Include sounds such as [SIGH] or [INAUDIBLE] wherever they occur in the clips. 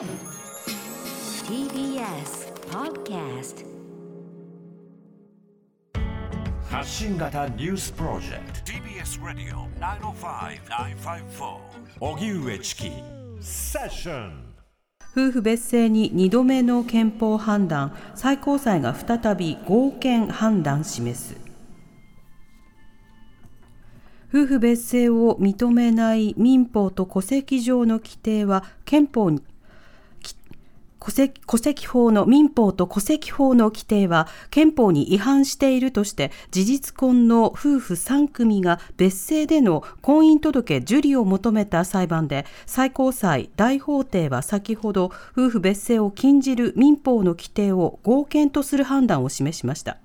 TBS Podcast 発信型ニュースプロジェクト。TBS ラディオ905-954おぎゅうえちきセッション夫婦別姓に2度目の憲法判断。最高裁が再び合憲判断示す。夫婦別姓を認めない民法と戸籍上の規定は憲法に戸籍戸籍法の民法と戸籍法の規定は憲法に違反しているとして事実婚の夫婦3組が別姓での婚姻届受理を求めた裁判で最高裁大法廷は先ほど夫婦別姓を禁じる民法の規定を合憲とする判断を示しました。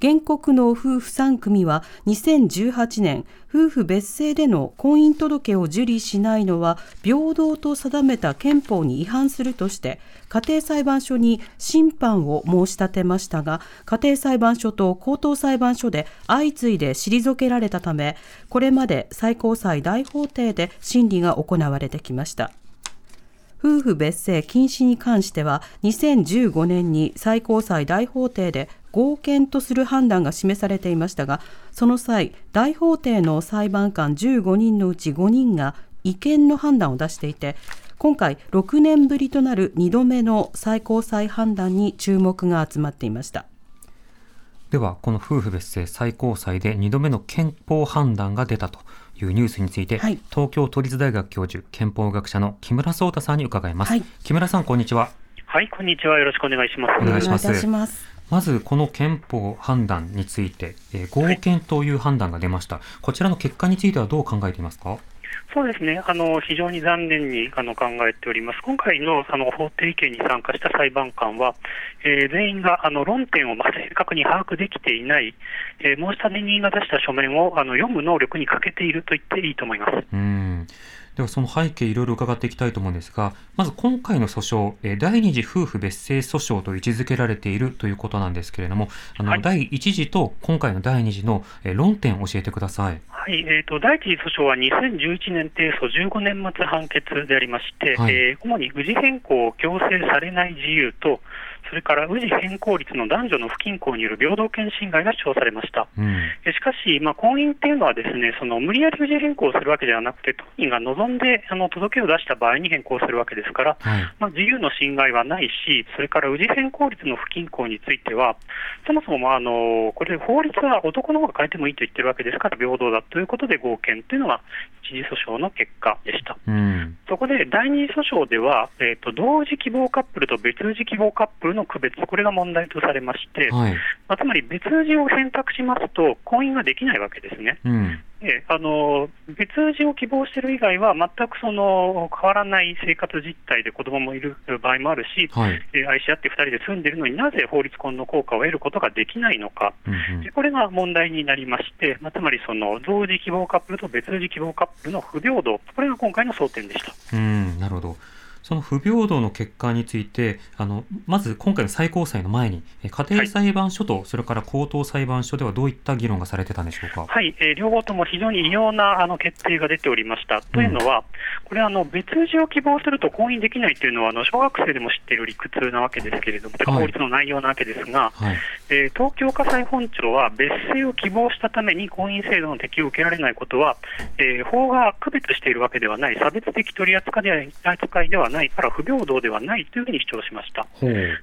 原告の夫婦3組は2018年夫婦別姓での婚姻届を受理しないのは平等と定めた憲法に違反するとして家庭裁判所に審判を申し立てましたが家庭裁判所と高等裁判所で相次いで退けられたためこれまで最高裁大法廷で審理が行われてきました。夫婦別姓禁止に関しては2015年に最高裁大法廷で合憲とする判断が示されていましたがその際大法廷の裁判官15人のうち5人が違憲の判断を出していて今回6年ぶりとなる2度目の最高裁判断に注目が集まっていました。ではこの夫婦別姓最高裁で2度目の憲法判断が出たというニュースについて、はい、東京都立大学教授憲法学者の木村壮太さんに伺います、はい、木村さんこんにちは。はいこんにちは。よろしくお願いします。お願いしますまずこの憲法判断について、えー、合憲という判断が出ました、はい、こちらの結果についてはどう考えていますか？そうですね、あの非常に残念にあの考えております。今回のあの法廷意見に参加した裁判官は、えー、全員があの論点をま正確に把握できていない、えー、申し立て人が出した書面をあの読む能力に欠けていると言っていいと思います。うんではその背景いろいろ伺っていきたいと思うんですが、まず今回の訴訟、第二次夫婦別姓訴訟と位置づけられているということなんですけれども、あの、はい、第一次と今回の第二次の論点を教えてください。はい、えっ、ー、と、第一次訴訟は2011年提訴15年末判決でありまして、はい、えー、主に氏変更を強制されない自由と、それから氏変更率の男女の不均衡による平等権侵害が主張されました。うん、しかし、まあ、婚姻っていうのはですね、その無理やり氏変更をするわけではなくて、当人が望んであの届けを出した場合に変更するわけですから、はい、まあ、自由の侵害はないし、それから氏変更率の不均衡については、そもそも、まあ、あのこれ、法律は男の方が変えてもいいと言ってるわけですから、平等だということで合憲というのが一次訴訟の結果でした。うん、そこで第二次訴訟では、えーと、同時希望カップルと別氏希望カップルの区別、これが問題とされまして、はい、まあ、つまり別氏を選択しますと、婚姻ができないわけですね。うん。えあの別氏を希望している以外は、全くその変わらない生活実態で子供もいる場合もあるし、はい、え愛し合って2人で住んでいるのになぜ法律婚の効果を得ることができないのか、うんうん、これが問題になりまして、まあ、つまりその同時希望カップルと別氏希望カップルの不平等、これが今回の争点でした。うんなるほどその不平等の結果について、あのまず今回の最高裁の前に、家庭裁判所と、それから高等裁判所ではどういった議論がされてたんでしょうか？はい、えー、両方とも非常に異様なあの決定が出ておりました。というのは、これあの、別氏を希望すると婚姻できないというのは、あの小学生でも知っている理屈なわけですけれども、はい、法律の内容なわけですが、はい、えー、東京家裁本庁は、別姓を希望したために婚姻制度の適用を受けられないことは、えー、法が区別しているわけではない、差別的取り扱いではないから不平等ではないというふうに主張しました。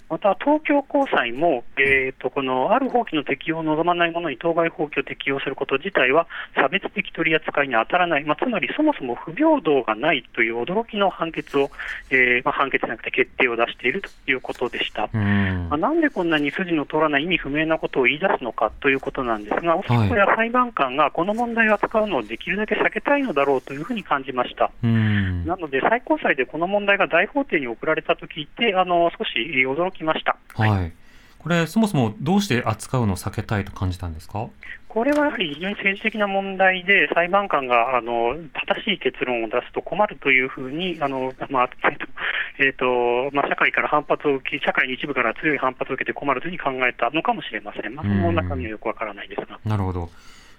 また、東京高裁も、えーと、このある法規の適用を望まないものに当該法規を適用すること自体は差別的取り扱いに当たらない、まあ、つまりそもそも不平等がないという驚きの判決を、えーまあ、判決じゃなくて決定を出しているということでした。まあ、なんでこんなに筋の通らない意味不明なことを言い出すのかということなんですが、おそらくは裁判官がこの問題を扱うのをできるだけ避けたいのだろうというふうに感じました。なので、最高裁でこの問題が大法廷に送られたと聞いて、あの少し驚きました。はい、はい。これ、そもそもどうして扱うのを避けたいと感じたんですか？これはやはり非常に政治的な問題で、裁判官があの正しい結論を出すと困るというふうに、あのまあ [LAUGHS] えーとまあ、社会から反発を受け、社会の一部から強い反発を受けて困るというふうに考えたのかもしれません、まあ、その中身はよくわからないですが。なるほど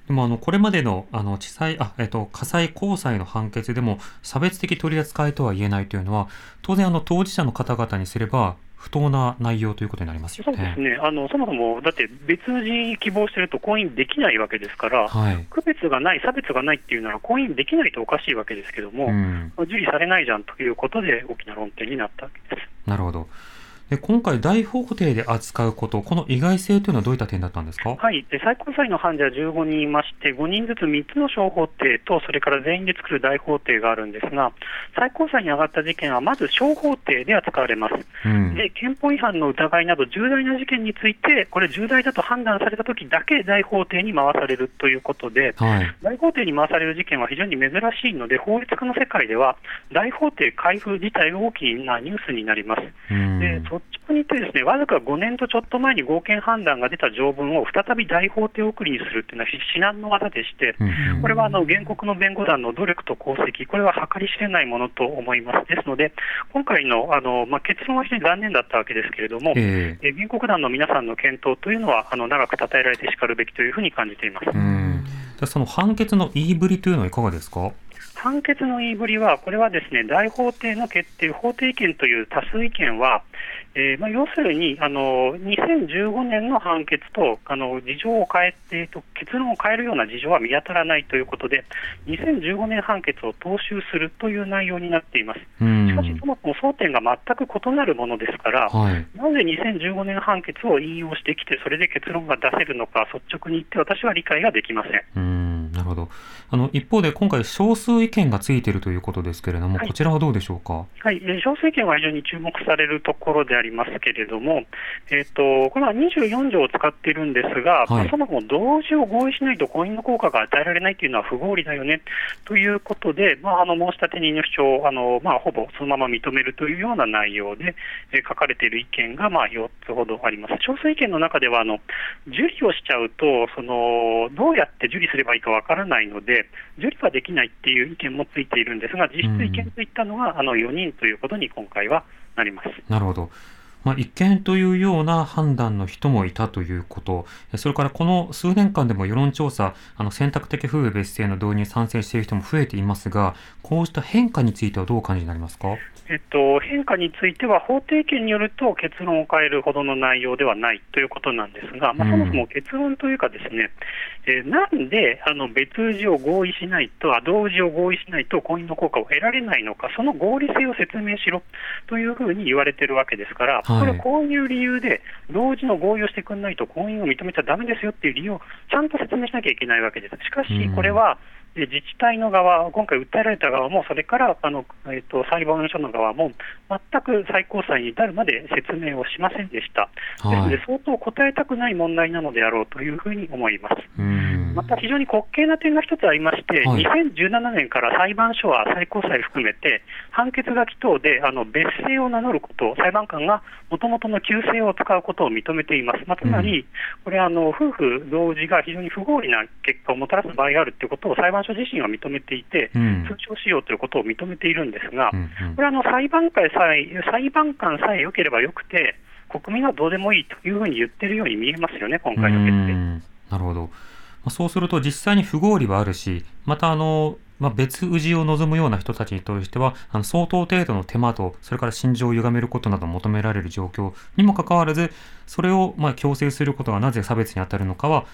でもあのこれまでのあの地裁あ、えっと、火災高裁の判決でも差別的取り扱いとは言えないというのは当然あの当事者の方々にすれば不当な内容ということになりますよそうですね、あのそもそもだって別人希望してると婚姻できないわけですから、はい。区別がない、差別がないっていうのは婚姻できないとおかしいわけですけども、うん。受理されないじゃんということで、大きな論点になったわけです。なるほど。で今回大法廷で扱うこと、この意外性というのはどういった点だったんですか？はい、で最高裁の判事は15人いまして、5人ずつ3つの小法廷と、それから全員で作る大法廷があるんですが、最高裁に上がった事件は、まず小法廷で扱われます。うん。で憲法違反の疑いなど重大な事件について、これ、重大だと判断されたときだけ大法廷に回されるということで、はい。大法廷に回される事件は非常に珍しいので、法律家の世界では、大法廷開封自体が大きなニュースになります。うん。で率直に言って、ですねわずか5年とちょっと前に合憲判断が出た条文を再び大法廷送りにするっていうのは至難の技でして、これはあの原告の弁護団の努力と功績、これは計り知れないものと思います。ですので、今回のあの、まあ、結論は非常に残念だったわけですけれども、えええ原告団の皆さんの検討というのは、あの長く称えられてしかるべきというふうに感じています。その判決の言いぶりというのはいかがですか？判決の言いぶりは、これはですね大法廷の決定、法定意見という多数意見は、えーまあ、要するにあの2015年の判決とあの事情を変えてと、結論を変えるような事情は見当たらないということで、2015年判決を踏襲するという内容になっています。うん。しかし、そもそも争点が全く異なるものですから、はい。なぜ2015年判決を引用してきて、それで結論が出せるのか、率直に言って、私は理解ができません。うん。なるほど。あの一方で今回少数意見がついているということですけれども、はいこちらはどうでしょうか？はい、えー小数権は非常に注目されるところでありますけれども、えー、とこれは24条を使っているんですが、まあはいそもそも同時を合意しないと婚姻の効果が与えられないというのは不合理だよねということで、まあ、あの申し立て人の主張をあの、まあ、ほぼそのまま認めるというような内容で、えー書かれている意見がまあ4つほどあります。少数意見の中ではあの受理をしちゃうとその、どうやって受理すればいいかわからないので、受理はできないっていう意見もついているんですが、実質意見といったのは、あの4人ということに今回はなります。なるほど。まあ、一見というような判断の人もいたということ、えそれからこの数年間でも世論調査、あの選択的夫婦別姓の導入に賛成している人も増えていますが、こうした変化についてはどうお感じになりますか？えっと、変化については、法定権によると結論を変えるほどの内容ではないということなんですが、まあ、うんそもそも結論というか、ですね、えーなんであの別氏を合意しないと、あ同氏を合意しないと婚姻の効果を得られないのか、その合理性を説明しろというふうに言われているわけですから、はいこれ、こういう理由で、同時の合意をしてくれないと婚姻を認めちゃだめですよっていう理由をちゃんと説明しなきゃいけないわけです。しかしうん、これは、で自治体の側、今回訴えられた側も、それからあの、えっと裁判所の側も、全く最高裁に至るまで説明をしませんでした。ですので、相当答えたくない問題なのであろうというふうに思います。うん。また非常に滑稽な点が一つありまして、はい2017年から裁判所は最高裁含めて、判決書き等であの別姓を名乗ることを、裁判官がもともとの旧姓を使うことを認めています。まあ、つまり、これあの、夫婦同時が非常に不合理な結果をもたらす場合があるということを裁判所自身は認めていて、うん通称使用ということを認めているんですが、うんうんこれはあの裁判官さえ裁判官さえ良ければよくて、国民はどうでもいいというふうに言ってるように見えますよね、今回の決定。うんなるほど。まあ、そうすると実際に不合理はあるし、またあの、まあ、別氏を望むような人たちに対しては、あの相当程度の手間と、それから心情を歪めることなど求められる状況にもかかわらず、それをまあ強制することがなぜ差別に当たるのかは、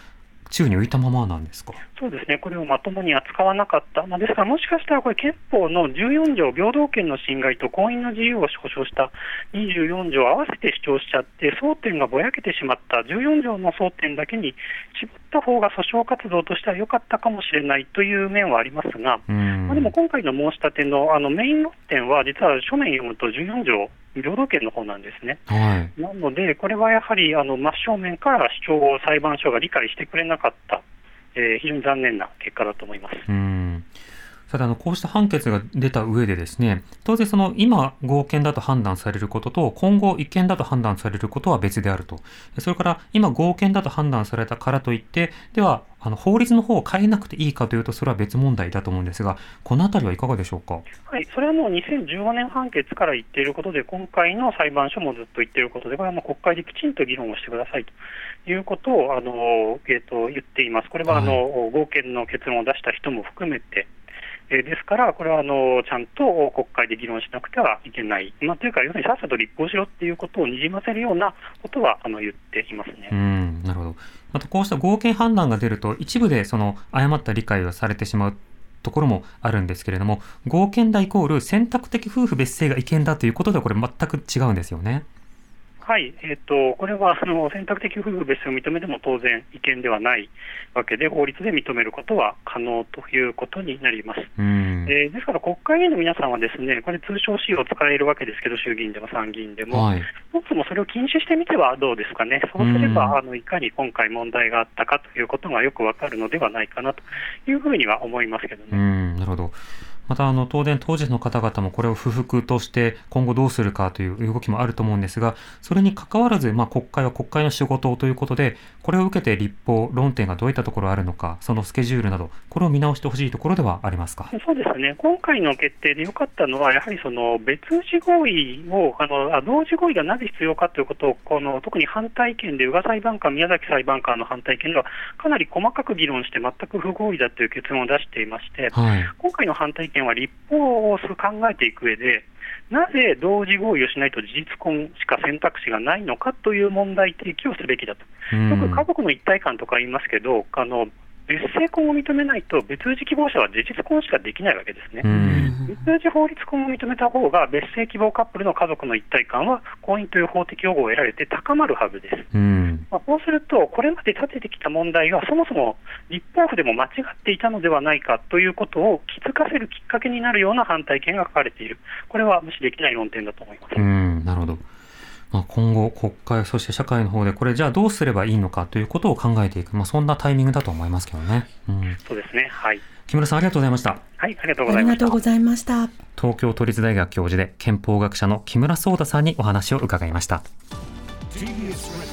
宙に浮いたままなんですか？そうですね、これをまともに扱わなかった、まあ、ですから、もしかしたらこれ、憲法の14条、平等権の侵害と婚姻の自由を保障した。24条を合わせて主張しちゃって、争点がぼやけてしまった、14条の争点だけに絞った方が訴訟活動としては良かったかもしれないという面はありますが、うん。まあ、でも今回の申し立てのあのメイン論点は、実は書面読むと14条、平等権の方なんですね。はい。なので、これはやはりあの真正面から主張を裁判所が理解してくれなかった、えー非常に残念な結果だと思います。うん。さてあのこうした判決が出た上でですね当然その今合憲だと判断されることと今後違憲だと判断されることは別であるとそれから今合憲だと判断されたからといってではあの法律の方を変えなくていいかというとそれは別問題だと思うんですがこのあたりはいかがでしょうか？はい、それはもう2015年判決から言っていることで今回の裁判所もずっと言っていることでこれはもう国会できちんと議論をしてくださいということをあの、えー、と言っています。これはあの、はい、合憲の結論を出した人も含めてえですから、これはあのちゃんと国会で議論しなくてはいけない、まあ、というか、要するにさっさと立法しろっていうことをにじませるようなことはあの言っていますね。うんなるほど、またこうした合憲判断が出ると、一部でその誤った理解をされてしまうところもあるんですけれども、合憲だイコール選択的夫婦別姓が違憲だということでは、これ、全く違うんですよね。はい、えーと、これはあの選択的夫婦別姓を認めても当然、違憲ではないわけで、法律で認めることは可能ということになります。えー、ですから国会議員の皆さんは、ですねこれ、通称 C を使えるわけですけど、衆議院でも参議院でも、はい、そもそもそれを禁止してみてはどうですかね、そうすれば、あのいかに今回問題があったかということがよくわかるのではないかなというふうには思いますけどね。なるほどまたあの当然当時の方々もこれを不服として今後どうするかという動きもあると思うんですがそれにかかわらず、まあ、国会は国会の仕事ということでこれを受けて立法論点がどういったところあるのかそのスケジュールなどこれを見直してほしいところではありますか？そうですね。今回の決定で良かったのはやはりその別氏合意をあの同時合意がなぜ必要かということをこの特に反対意見で宇賀裁判官宮崎裁判官の反対意見ではかなり細かく議論して全く不合意だという結論を出していまして、はい、今回の反対意見は立法を考えていく上で、なぜ同時合意をしないと事実婚しか選択肢がないのかという問題提起をすべきだと、よく家族の一体感とか言いますけど、あの別姓婚を認めないと、別氏希望者は事実婚しかできないわけですね。別氏法律婚を認めた方が、別姓希望カップルの家族の一体感は、婚姻という法的保護を得られて高まるはずです。まあ、こうすると、これまで立ててきた問題が、そもそも立法府でも間違っていたのではないかということを気づかせるきっかけになるような反対意見が書かれている、これは無視できない論点だと思います。なるほどまあ、今後、国会、そして社会の方で、これ、じゃあどうすればいいのかということを考えていく、まあ、そんなタイミングだと思いますけどね。うん、そうですね。はい。木村さん、ありがとうございました。はい、ありがとうございました。ありがとうございました。東京都立大学教授で、憲法学者の木村壮太さんにお話を伺いました。TBS